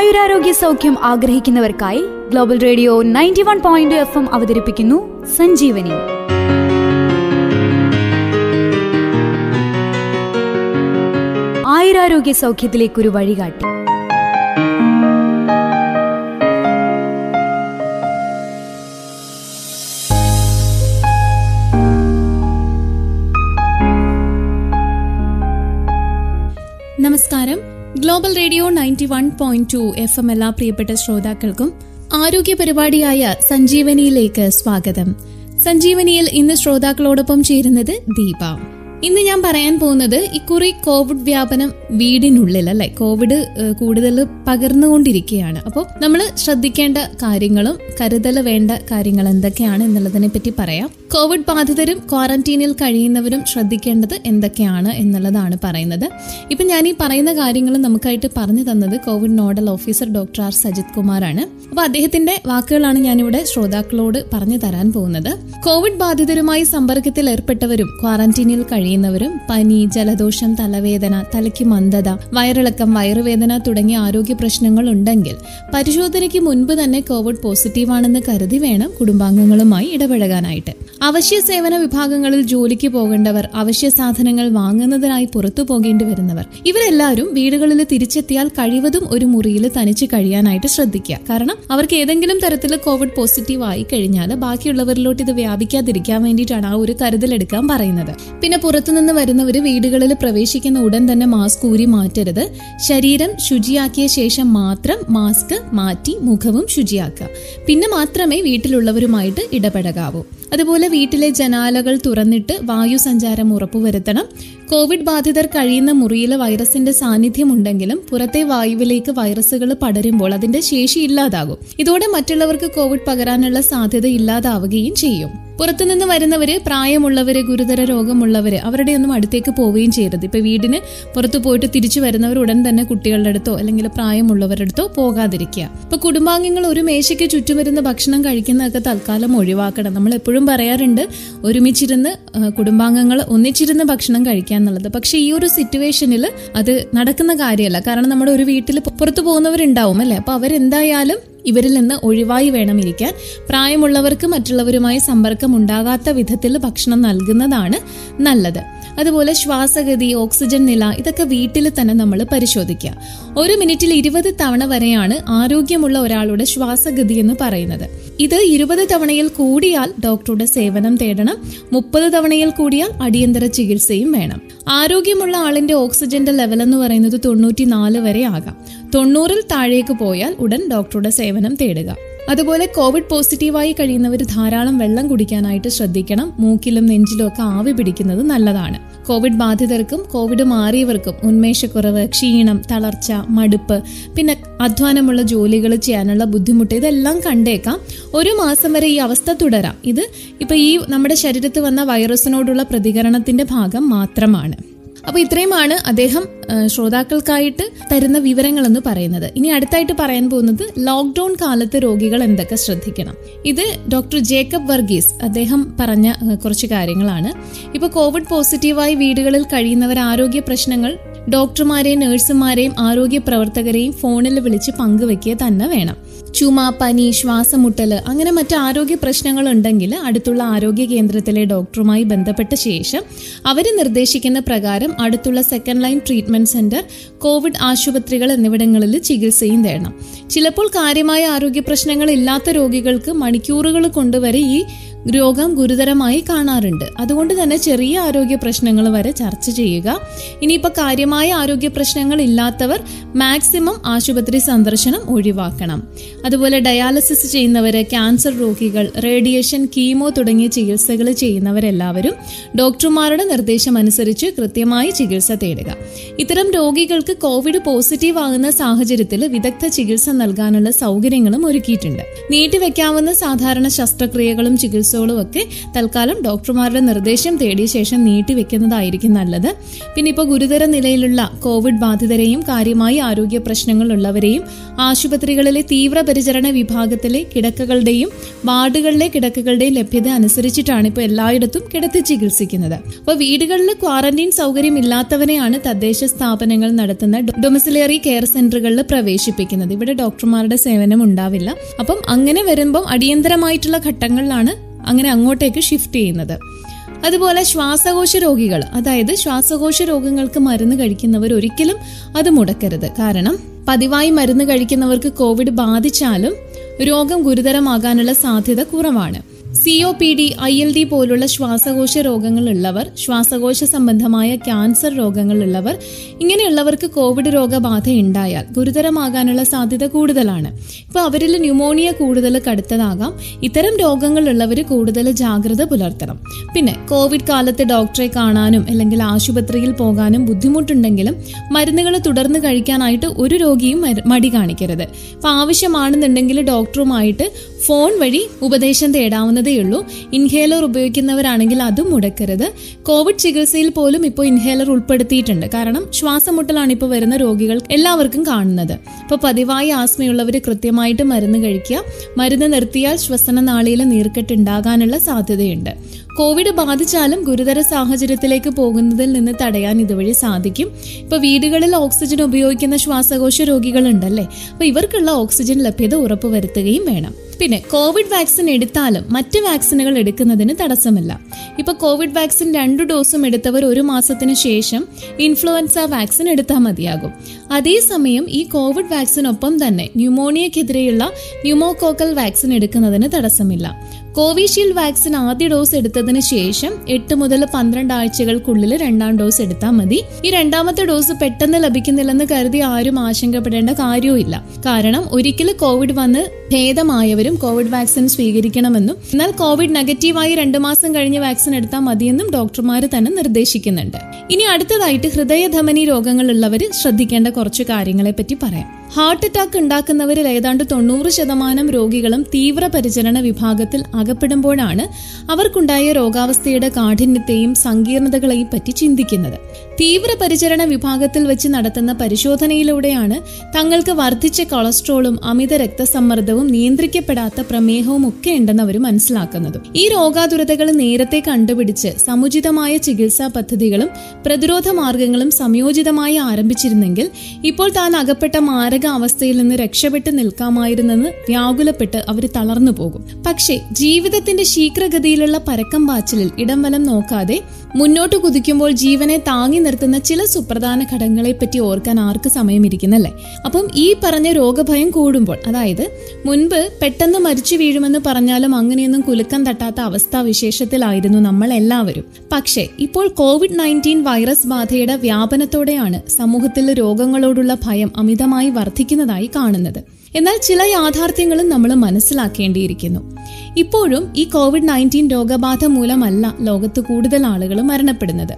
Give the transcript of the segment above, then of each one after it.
ആയുരാരോഗ്യ സൗഖ്യം ആഗ്രഹിക്കുന്നവർക്കായി global radio ninety one point F M അവതരിപ്പിക്കുന്നു സഞ്ജീവനി. ആയുരാരോഗ്യ സൗഖ്യത്തിലേക്കൊരു വഴികാട്ടി. Radio ninety one point two F M എല്ലാ പ്രിയപ്പെട്ട ശ്രോതാക്കൾക്കും ആരോഗ്യ പരിപാടിയായ സഞ്ജീവനിയിലേക്ക് സ്വാഗതം. സഞ്ജീവനിയിൽ ഇന്ന് ശ്രോതാക്കളോടൊപ്പം ചേരുന്നത് ദീപ. ഇന്ന് ഞാൻ പറയാൻ പോകുന്നത് ഇക്കുറി കോവിഡ് വ്യാപനം വീടിനുള്ളിൽ അല്ലെ? കോവിഡ് കൂടുതൽ പകർന്നുകൊണ്ടിരിക്കുകയാണ്. അപ്പോൾ നമ്മൾ ശ്രദ്ധിക്കേണ്ട കാര്യങ്ങളും കരുതൽ വേണ്ട കാര്യങ്ങൾ എന്തൊക്കെയാണ് എന്നുള്ളതിനെ പറ്റി പറയാം. കോവിഡ് ബാധിതരും ക്വാറന്റീനിൽ കഴിയുന്നവരും ശ്രദ്ധിക്കേണ്ടത് എന്തൊക്കെയാണ് എന്നുള്ളതാണ് പറയുന്നത്. ഇപ്പം ഞാൻ ഈ പറയുന്ന കാര്യങ്ങൾ നമുക്കായിട്ട് പറഞ്ഞു തന്നത് covid nodal officer doctor R Sajith കുമാറാണ്. അപ്പോൾ അദ്ദേഹത്തിന്റെ വാക്കുകളാണ് ഞാനിവിടെ ശ്രോതാക്കളോട് പറഞ്ഞു തരാൻ പോകുന്നത്. കോവിഡ് ബാധിതരുമായി സമ്പർക്കത്തിൽ ഏർപ്പെട്ടവരും ക്വാറന്റീനിൽ കഴിയുന്നവരും പനി ജലദോഷം തലവേദന തലയ്ക്ക് മന്ദത വയറിളക്കം വയറുവേദന തുടങ്ങിയ ആരോഗ്യ പ്രശ്നങ്ങൾ ഉണ്ടെങ്കിൽ പരിശോധനയ്ക്ക് മുൻപ് തന്നെ കോവിഡ് പോസിറ്റീവാണെന്ന് കരുതി വേണം കുടുംബാംഗങ്ങളുമായി ഇടപഴകാനായിട്ട്. അവശ്യ സേവന വിഭാഗങ്ങളിൽ ജോലിക്ക് പോകേണ്ടവർ അവശ്യ സാധനങ്ങൾ വാങ്ങുന്നതിനായി പുറത്തു പോകേണ്ടി വരുന്നവർ ഇവരെല്ലാവരും വീടുകളിൽ തിരിച്ചെത്തിയാൽ കഴിവതും ഒരു മുറിയിൽ തനിച്ച് കഴിയാനായിട്ട് ശ്രദ്ധിക്കുക. കാരണം അവർക്ക് ഏതെങ്കിലും തരത്തിൽ കോവിഡ് പോസിറ്റീവ് ആയി കഴിഞ്ഞാൽ ബാക്കിയുള്ളവരിലോട്ട് ഇത് വ്യാപിക്കാതിരിക്കാൻ വേണ്ടിയിട്ടാണ് ആ ഒരു കരുതലെടുക്കാൻ പറയുന്നത്. പിന്നെ പുറത്തുനിന്ന് വരുന്നവർ വീടുകളിൽ പ്രവേശിക്കുന്ന ഉടൻ തന്നെ മാസ്ക് ഊരി മാറ്റരുത്. ശരീരം ശുചിയാക്കിയ ശേഷം മാത്രം മാസ്ക് മാറ്റി മുഖവും ശുചിയാക്കുക. പിന്നെ മാത്രമേ വീട്ടിലുള്ളവരുമായിട്ട് ഇടപഴകാവൂ. അതുപോലെ വീട്ടിലെ ജനാലകൾ തുറന്നിട്ട് വായു സഞ്ചാരം ഉറപ്പുവരുത്തണം. കോവിഡ് ബാധിതർ കഴിയുന്ന മുറിയിൽ വൈറസിന്റെ സാന്നിധ്യമുണ്ടെങ്കിലും പുറത്തെ വായുവിലേക്ക് വൈറസുകൾ പടരുമ്പോൾ അതിന്റെ ശേഷി ഇല്ലാതാകും. ഇതോടെ മറ്റുള്ളവർക്ക് കോവിഡ് പകരാനുള്ള സാധ്യത ഇല്ലാതാവുകയും ചെയ്യും. പുറത്തുനിന്ന് വരുന്നവര് പ്രായമുള്ളവര് ഗുരുതര രോഗമുള്ളവര് അവരുടെ ഒന്നും അടുത്തേക്ക് പോവുകയും ചെയ്യരുത്. ഇപ്പൊ വീടിന് പുറത്തു പോയിട്ട് തിരിച്ചു വരുന്നവർ ഉടൻ തന്നെ കുട്ടികളുടെ അടുത്തോ അല്ലെങ്കിൽ പ്രായമുള്ളവരുടെ അടുത്തോ പോകാതിരിക്കുക. ഇപ്പൊ കുടുംബാംഗങ്ങൾ ഒരു മേശയ്ക്ക് ചുറ്റും വരുന്ന ഭക്ഷണം കഴിക്കുന്നതൊക്കെ തൽക്കാലം ഒഴിവാക്കണം. നമ്മൾ എപ്പോഴും പറയാറുണ്ട് ഒരുമിച്ചിരുന്ന് കുടുംബാംഗങ്ങൾ ഒന്നിച്ചിരുന്ന് ഭക്ഷണം കഴിക്കുക എന്നുള്ളത്. പക്ഷെ ഈ ഒരു സിറ്റുവേഷനിൽ അത് നടക്കുന്ന കാര്യമല്ല. കാരണം നമ്മുടെ ഒരു വീട്ടിൽ പുറത്തു പോകുന്നവരുണ്ടാവും അല്ലെ? അപ്പൊ അവരെന്തായാലും ഇവരിൽ നിന്ന് ഒഴിവായി വേണമിരിക്കാൻ പ്രായമുള്ളവർക്ക് മറ്റുള്ളവരുമായി സമ്പർക്കം ഉണ്ടാകാത്ത വിധത്തിൽ ഭക്ഷണം നൽകുന്നതാണ് നല്ലത്. അതുപോലെ ശ്വാസഗതി ഓക്സിജൻ നില ഇതൊക്കെ വീട്ടിൽ തന്നെ നമ്മൾ പരിശോധിക്കുക. ഒരു മിനിറ്റിൽ ഇരുപത് തവണ വരെയാണ് ആരോഗ്യമുള്ള ഒരാളുടെ ശ്വാസഗതി എന്ന് പറയുന്നത്. ഇത് ഇരുപത് തവണയിൽ കൂടിയാൽ ഡോക്ടറുടെ സേവനം തേടണം. മുപ്പത് തവണയിൽ കൂടിയാൽ അടിയന്തര ചികിത്സയും വേണം. ആരോഗ്യമുള്ള ആളിന്റെ ഓക്സിജന്റെ ലെവൽ എന്ന് പറയുന്നത് തൊണ്ണൂറ്റിനാല് വരെ ആകാം. തൊണ്ണൂറിൽ താഴേക്ക് പോയാൽ ഉടൻ ഡോക്ടറുടെ സേവനം തേടുക. അതുപോലെ കോവിഡ് പോസിറ്റീവായി കഴിയുന്നവർ ധാരാളം വെള്ളം കുടിക്കാനായിട്ട് ശ്രദ്ധിക്കണം. മൂക്കിലും നെഞ്ചിലും ഒക്കെ ആവി പിടിക്കുന്നത് നല്ലതാണ്. കോവിഡ് ബാധിതർക്കും കോവിഡ് മാറിയവർക്കും ഉന്മേഷക്കുറവ് ക്ഷീണം തളർച്ച മടുപ്പ് പിന്നെ അധ്വാനമുള്ള ജോലികൾ ചെയ്യാനുള്ള ബുദ്ധിമുട്ട് ഇതെല്ലാം കണ്ടേക്കാം. ഒരു മാസം വരെ ഈ അവസ്ഥ തുടരാം. ഇത് ഇപ്പൊ ഈ നമ്മുടെ ശരീരത്ത് വന്ന വൈറസിനോടുള്ള പ്രതികരണത്തിന്റെ ഭാഗം മാത്രമാണ്. അപ്പൊ ഇത്രയുമാണ് അദ്ദേഹം ശ്രോതാക്കൾക്കായിട്ട് തരുന്ന വിവരങ്ങൾ എന്ന് പറയുന്നത്. ഇനി അടുത്തായിട്ട് പറയാൻ പോകുന്നത് ലോക്ക്ഡൌൺ കാലത്ത് രോഗികൾ എന്തൊക്കെ ശ്രദ്ധിക്കണം. ഇത് ഡോക്ടർ ജേക്കബ് വർഗീസ് അദ്ദേഹം പറഞ്ഞ കുറച്ച് കാര്യങ്ങളാണ്. ഇപ്പൊ കോവിഡ് പോസിറ്റീവായി വീടുകളിൽ കഴിയുന്നവർ ആരോഗ്യ പ്രശ്നങ്ങൾ ഡോക്ടർമാരെയും നഴ്സുമാരെയും ആരോഗ്യ പ്രവർത്തകരെയും ഫോണിൽ വിളിച്ച് പങ്കുവെക്കുക തന്നെ വേണം. ചുമ പനി ശ്വാസമുട്ടൽ അങ്ങനെ മറ്റ് ആരോഗ്യ പ്രശ്നങ്ങൾ ഉണ്ടെങ്കിൽ അടുത്തുള്ള ആരോഗ്യ കേന്ദ്രത്തിലെ ഡോക്ടറുമായി ബന്ധപ്പെട്ട ശേഷം അവർ നിർദ്ദേശിക്കുന്ന പ്രകാരം അടുത്തുള്ള second line treatment centre covid ആശുപത്രികൾ എന്നിവിടങ്ങളിൽ ചികിത്സയും തേടണം. ചിലപ്പോൾ കാര്യമായ ആരോഗ്യ പ്രശ്നങ്ങൾ ഇല്ലാത്ത രോഗികൾക്ക് മണിക്കൂറുകൾ കൊണ്ടുവരെ ഈ രോഗം ഗുരുതരമായി കാണാറുണ്ട്. അതുകൊണ്ട് തന്നെ ചെറിയ ആരോഗ്യ പ്രശ്നങ്ങൾ വരെ ചർച്ച ചെയ്യുക. ഇനിയിപ്പോൾ കാര്യമായ ആരോഗ്യ പ്രശ്നങ്ങൾ ഇല്ലാത്തവർ മാക്സിമം ആശുപത്രി സന്ദർശനം ഒഴിവാക്കണം. അതുപോലെ ഡയാലിസിസ് ചെയ്യുന്നവർ ക്യാൻസർ രോഗികൾ റേഡിയേഷൻ കീമോ തുടങ്ങിയ ചികിത്സകൾ ചെയ്യുന്നവരെല്ലാവരും ഡോക്ടർമാരുടെ നിർദ്ദേശം അനുസരിച്ച് കൃത്യമായി ചികിത്സ തേടുക. ഇത്തരം രോഗികൾക്ക് കോവിഡ് പോസിറ്റീവ് ആകുന്ന സാഹചര്യത്തിൽ വിദഗ്ധ ചികിത്സ നൽകാനുള്ള സൗകര്യങ്ങളും ഒരുക്കിയിട്ടുണ്ട്. നീട്ടിവെക്കാവുന്ന സാധാരണ ശസ്ത്രക്രിയകളും ചികിത്സ ചികിത്സകളും ഒക്കെ തൽക്കാലം ഡോക്ടർമാരുടെ നിർദ്ദേശം തേടിയ ശേഷം നീട്ടിവെക്കുന്നതായിരിക്കും നല്ലത്. പിന്നെ ഇപ്പോൾ ഗുരുതര നിലയിലുള്ള കോവിഡ് ബാധിതരെയും കാര്യമായി ആരോഗ്യ പ്രശ്നങ്ങളുള്ളവരെയും ആശുപത്രികളിലെ തീവ്രപരിചരണ വിഭാഗത്തിലെ കിടക്കകളുടെയും വാർഡുകളിലെ കിടക്കകളുടെയും ലഭ്യത അനുസരിച്ചിട്ടാണ് ഇപ്പോൾ എല്ലായിടത്തും കിടത്തി ചികിത്സിക്കുന്നത്. അപ്പോൾ വീടുകളിൽ ക്വാറന്റൈൻ സൗകര്യം ഇല്ലാത്തവരെയാണ് തദ്ദേശ സ്ഥാപനങ്ങൾ നടത്തുന്ന ഡൊമിസിലറി കെയർ സെന്ററുകളിൽ പ്രവേശിപ്പിക്കുന്നത്. ഇവിടെ ഡോക്ടർമാരുടെ സേവനം ഉണ്ടാവില്ല. അപ്പം അങ്ങനെ വരുമ്പം അടിയന്തരമായിട്ടുള്ള ഘട്ടങ്ങളിലാണ് അങ്ങനെ അങ്ങോട്ടേക്ക് ഷിഫ്റ്റ് ചെയ്യുന്നത്. അതുപോലെ ശ്വാസകോശ രോഗികൾ അതായത് ശ്വാസകോശ രോഗങ്ങൾക്ക് മരുന്ന് കഴിക്കുന്നവർ ഒരിക്കലും അത് മുടക്കരുത്. കാരണം പതിവായി മരുന്ന് കഴിക്കുന്നവർക്ക് കോവിഡ് ബാധിച്ചാലും രോഗം ഗുരുതരമാകാനുള്ള സാധ്യത കുറവാണ്. C O P D I L D പോലുള്ള ശ്വാസകോശ രോഗങ്ങളുള്ളവർ ശ്വാസകോശ സംബന്ധമായ ക്യാൻസർ രോഗങ്ങളുള്ളവർ ഇങ്ങനെയുള്ളവർക്ക് കോവിഡ് രോഗബാധ ഉണ്ടായാൽ ഗുരുതരമാകാനുള്ള സാധ്യത കൂടുതലാണ്. ഇപ്പോൾ അവരിൽ ന്യൂമോണിയ കൂടുതൽ കടുത്തതാകാം. ഇത്തരം രോഗങ്ങളുള്ളവർ കൂടുതൽ ജാഗ്രത പുലർത്തണം. പിന്നെ കോവിഡ് കാലത്ത് ഡോക്ടറെ കാണാനും അല്ലെങ്കിൽ ആശുപത്രിയിൽ പോകാനും ബുദ്ധിമുട്ടുണ്ടെങ്കിലും മരുന്നുകൾ തുടർന്ന് കഴിക്കാനായിട്ട് ഒരു രോഗിയും മടി കാണിക്കരുത്. അപ്പോൾ ആവശ്യമാണെന്നുണ്ടെങ്കിൽ ഡോക്ടറുമായിട്ട് ഫോൺ വഴി ഉപദേശം തേടാവുന്നതേയുള്ളൂ ഇൻഹേലർ ഉപയോഗിക്കുന്നവരാണെങ്കിൽ അതും മുടക്കരുത്. കോവിഡ് ചികിത്സയിൽ പോലും ഇപ്പോൾ ഇൻഹേലർ ഉൾപ്പെടുത്തിയിട്ടുണ്ട്. കാരണം ശ്വാസമുട്ടലാണ് ഇപ്പോൾ വരുന്ന രോഗികൾ എല്ലാവർക്കും കാണുന്നത്. ഇപ്പോൾ പതിവായി ആസ്മയുള്ളവർ കൃത്യമായിട്ട് മരുന്ന് കഴിക്കുക മരുന്ന് നിർത്തിയാൽ ശ്വസന നാളിയിലെ നീർക്കെട്ട് ഉണ്ടാകാനുള്ള സാധ്യതയുണ്ട്. കോവിഡ് ബാധിച്ചാലും ഗുരുതര സാഹചര്യത്തിലേക്ക് പോകുന്നതിൽ നിന്ന് തടയാൻ ഇതുവഴി സാധിക്കും. ഇപ്പൊ വീടുകളിൽ ഓക്സിജൻ ഉപയോഗിക്കുന്ന ശ്വാസകോശ രോഗികളുണ്ടല്ലേ? അപ്പൊ ഇവർക്കുള്ള ഓക്സിജൻ ലഭ്യത ഉറപ്പുവരുത്തുകയും വേണം. പിന്നെ കോവിഡ് വാക്സിൻ എടുത്താലും മറ്റ് വാക്സിനുകൾ എടുക്കുന്നതിന് തടസ്സമില്ല. ഇപ്പൊ കോവിഡ് വാക്സിൻ രണ്ടു ഡോസും എടുത്തവർ ഒരു മാസത്തിന് ശേഷം ഇൻഫ്ലുവൻസ വാക്സിൻ എടുത്താൽ മതിയാകും. അതേസമയം ഈ കോവിഡ് വാക്സിനൊപ്പം തന്നെ ന്യൂമോണിയക്കെതിരെയുള്ള ന്യൂമോകോക്കൽ വാക്സിൻ എടുക്കുന്നതിന് തടസ്സമില്ല. കോവിഷീൽഡ് വാക്സിൻ ആദ്യ ഡോസ് എടുത്തതിന് ശേഷം എട്ട് മുതൽ പന്ത്രണ്ട് ആഴ്ചകൾക്കുള്ളിൽ രണ്ടാം ഡോസ് എടുത്താൽ മതി. ഈ രണ്ടാമത്തെ ഡോസ് പെട്ടെന്ന് ലഭിക്കുന്നില്ലെന്ന് കരുതി ആരും ആശങ്കപ്പെടേണ്ട കാര്യവുമില്ല. കാരണം ഒരിക്കലും കോവിഡ് വന്ന് ഭേദമായവരും കോവിഡ് വാക്സിൻ സ്വീകരിക്കണമെന്നും എന്നാൽ കോവിഡ് നെഗറ്റീവായി രണ്ടു മാസം കഴിഞ്ഞ് വാക്സിൻ എടുത്താൽ മതിയെന്നും ഡോക്ടർമാർ തന്നെ നിർദ്ദേശിക്കുന്നുണ്ട്. ഇനി അടുത്തതായിട്ട് ഹൃദയധമനി രോഗങ്ങളുള്ളവർ ശ്രദ്ധിക്കേണ്ട കുറച്ച് കാര്യങ്ങളെ പറ്റി പറയാം. ഹാർട്ട് അറ്റാക്ക് ഉണ്ടാക്കുന്നവരിൽ ഏതാണ്ട് തൊണ്ണൂറ് ശതമാനം രോഗികളും തീവ്രപരിചരണ വിഭാഗത്തിൽ അകപ്പെടുമ്പോഴാണ് അവർക്കുണ്ടായ രോഗാവസ്ഥയുടെ കാഠിന്യത്തെയും സങ്കീർണതകളെയും പറ്റി ചിന്തിക്കുന്നത്. തീവ്രപരിചരണ വിഭാഗത്തിൽ വെച്ച് നടത്തുന്ന പരിശോധനയിലൂടെയാണ് തങ്ങൾക്ക് വർദ്ധിച്ച കൊളസ്ട്രോളും അമിത രക്തസമ്മർദ്ദവും നിയന്ത്രിക്കപ്പെടാത്ത പ്രമേഹവും ഒക്കെ ഉണ്ടെന്ന് അവർ മനസ്സിലാക്കുന്നത്. ഈ രോഗാതുരതകൾ നേരത്തെ കണ്ടുപിടിച്ച് സമുചിതമായ ചികിത്സാ പദ്ധതികളും പ്രതിരോധ മാർഗങ്ങളും സംയോജിതമായി ആരംഭിച്ചിരുന്നെങ്കിൽ ഇപ്പോൾ താൻ അകപ്പെട്ട മാരക അവസ്ഥയിൽ നിന്ന് രക്ഷപ്പെട്ട് നിൽക്കാമായിരുന്നെന്ന് വ്യാകുലപ്പെട്ട് അവർ തളർന്നു പോകും. പക്ഷേ ജീവിതത്തിന്റെ ശീഘ്രഗതിയിലുള്ള പരക്കം പാച്ചിലിൽ ഇടം വലം നോക്കാതെ മുന്നോട്ട് കുതിക്കുമ്പോൾ ജീവനെ താങ്ങി നിർത്തുന്ന ചില സുപ്രധാന ഘടകങ്ങളെ പറ്റി ഓർക്കാൻ ആർക്ക് സമയമിരിക്കുന്നല്ലേ? അപ്പം ഈ പറഞ്ഞ രോഗഭയം കൂടുമ്പോൾ അതായത് മുൻപ് പെട്ടെന്ന് മരിച്ചു വീഴുമെന്ന് പറഞ്ഞാലും അങ്ങനെയൊന്നും കുലുക്കം തട്ടാത്ത അവസ്ഥാവിശേഷത്തിലായിരുന്നു നമ്മൾ എല്ലാവരും പക്ഷേ ഇപ്പോൾ കോവിഡ് നയന്റീൻ വൈറസ് ബാധയുടെ വ്യാപനത്തോടെയാണ് സമൂഹത്തിൽ രോഗങ്ങളോടുള്ള ഭയം അമിതമായി വർദ്ധിക്കുന്നതായി കാണുന്നത്. എന്നാൽ ചില യാഥാർത്ഥ്യങ്ങളും നമ്മൾ മനസ്സിലാക്കേണ്ടിയിരിക്കുന്നു. ഇപ്പോഴും ഈ കോവിഡ് നയന്റീൻ രോഗബാധ മൂലമല്ല ലോകത്ത് കൂടുതൽ ആളുകൾ മരണപ്പെടുന്നത്.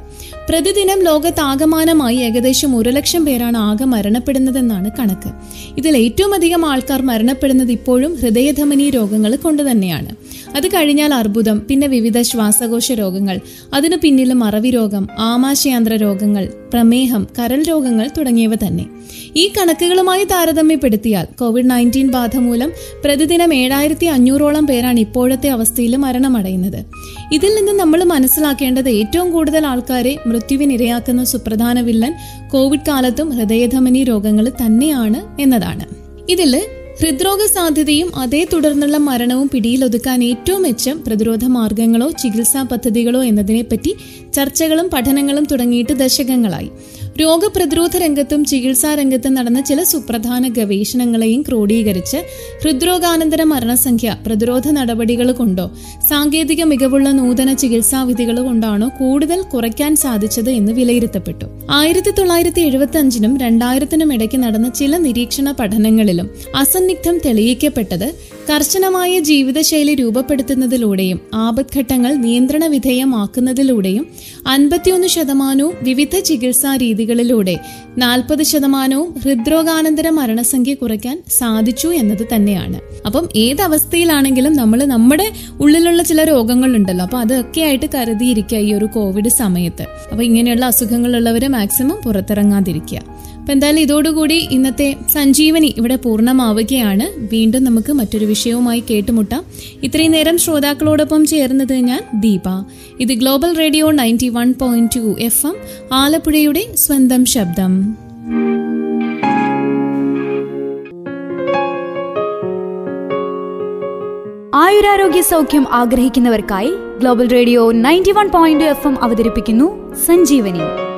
പ്രതിദിനം ലോകത്താകമാനമായി ഏകദേശം ഒരു ലക്ഷം പേരാണ് ആകെ മരണപ്പെടുന്നതെന്നാണ് കണക്ക്. ഇതിൽ ഏറ്റവും അധികം ആൾക്കാർ മരണപ്പെടുന്നത് ഇപ്പോഴും ഹൃദയധമനി രോഗങ്ങൾ കൊണ്ട് തന്നെയാണ്. അത് കഴിഞ്ഞാൽ അർബുദം പിന്നെ വിവിധ ശ്വാസകോശ രോഗങ്ങൾ അതിനു പിന്നിലും മറവി രോഗം ആമാശയാന്ത്ര രോഗങ്ങൾ പ്രമേഹം കരൾ രോഗങ്ങൾ തുടങ്ങിയവ തന്നെ. ഈ കണക്കുകളുമായി താരതമ്യപ്പെടുത്തിയാൽ കോവിഡ് നയന്റീൻ ബാധ മൂലം പ്രതിദിനം ഏഴായിരത്തി അഞ്ഞൂറോളം പേരാണ് ഇപ്പോഴത്തെ അവസ്ഥയിൽ മരണമടയുന്നത്. ഇതിൽ നിന്ന് നമ്മൾ മനസ്സിലാക്കേണ്ടത് ഏറ്റവും കൂടുതൽ ആൾക്കാരെ മൃത്യുവിനിരയാക്കുന്ന സുപ്രധാന വില്ലൻ കോവിഡ് കാലത്തും ഹൃദയധമനി രോഗങ്ങൾ തന്നെയാണ് എന്നതാണ്. ഇതിൽ ഹൃദ്രോഗ സാധ്യതയും അതേ തുടർന്നുള്ള മരണവും പിടിയിലൊതുക്കാൻ ഏറ്റവും മെച്ചം പ്രതിരോധ മാർഗങ്ങളോ ചികിത്സാ പദ്ധതികളോ എന്നതിനെപ്പറ്റി ചർച്ചകളും പഠനങ്ങളും തുടങ്ങിയിട്ട് ദശകങ്ങളായി. രോഗപ്രതിരോധ രംഗത്തും ചികിത്സാ രംഗത്തും നടന്ന ചില സുപ്രധാന ഗവേഷണങ്ങളെയും ക്രോഡീകരിച്ച് ഹൃദ്രോഗാനന്തര മരണസംഖ്യ പ്രതിരോധ നടപടികൾ കൊണ്ടോ സാങ്കേതിക മികവുള്ള നൂതന ചികിത്സാ വിധികൾ കൊണ്ടാണോ കൂടുതൽ കുറയ്ക്കാൻ സാധിച്ചത് എന്ന് വിലയിരുത്തപ്പെട്ടു. ആയിരത്തി തൊള്ളായിരത്തി എഴുപത്തി അഞ്ചിനും രണ്ടായിരത്തിനും ഇടയ്ക്ക് നടന്ന ചില നിരീക്ഷണ പഠനങ്ങളിലും അസന്നിഗ്ധം തെളിയിക്കപ്പെട്ടത് കർശനമായ ജീവിതശൈലി രൂപപ്പെടുത്തുന്നതിലൂടെയും ആപത്ഘട്ടങ്ങൾ നിയന്ത്രണ വിധേയമാക്കുന്നതിലൂടെയും അൻപത്തിയൊന്ന് ശതമാനവും വിവിധ ചികിത്സാ രീതികളിലൂടെ നാൽപ്പത് ശതമാനവും ഹൃദ്രോഗാനന്തര മരണസംഖ്യ കുറയ്ക്കാൻ സാധിച്ചു എന്നത് തന്നെയാണ്. അപ്പം ഏത് അവസ്ഥയിലാണെങ്കിലും നമ്മൾ നമ്മുടെ ഉള്ളിലുള്ള ചില രോഗങ്ങളുണ്ടല്ലോ. അപ്പൊ അതൊക്കെ ആയിട്ട് കരുതിയിരിക്കുക ഈ ഒരു കോവിഡ് സമയത്ത്. അപ്പൊ ഇങ്ങനെയുള്ള അസുഖങ്ങളുള്ളവരെ മാക്സിമം പുറത്തിറങ്ങാതിരിക്കുക. അപ്പൊ എന്തായാലും ഇതോടുകൂടി ഇന്നത്തെ സഞ്ജീവനി ഇവിടെ പൂർണമാവുകയാണ്. വീണ്ടും നമുക്ക് മറ്റൊരു വിഷയവുമായി കേട്ടുമുട്ടാം. ഇത്രയും നേരം ശ്രോതാക്കളോടൊപ്പം ചേർന്നത് ഞാൻ ദീപ. ഇത് global radio ninety one point two F M ആലപ്പുഴയുടെ സ്വന്തം ശബ്ദം. ആയുരാരോഗ്യ സൗഖ്യം ആഗ്രഹിക്കുന്നവർക്കായി global radio ninety one point F M അവതരിപ്പിക്കുന്നു സഞ്ജീവനി.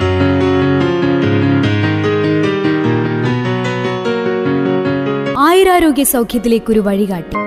ആയുരാരോഗ്യ സൗഖ്യത്തിലേക്കൊരു വഴികാട്ടി.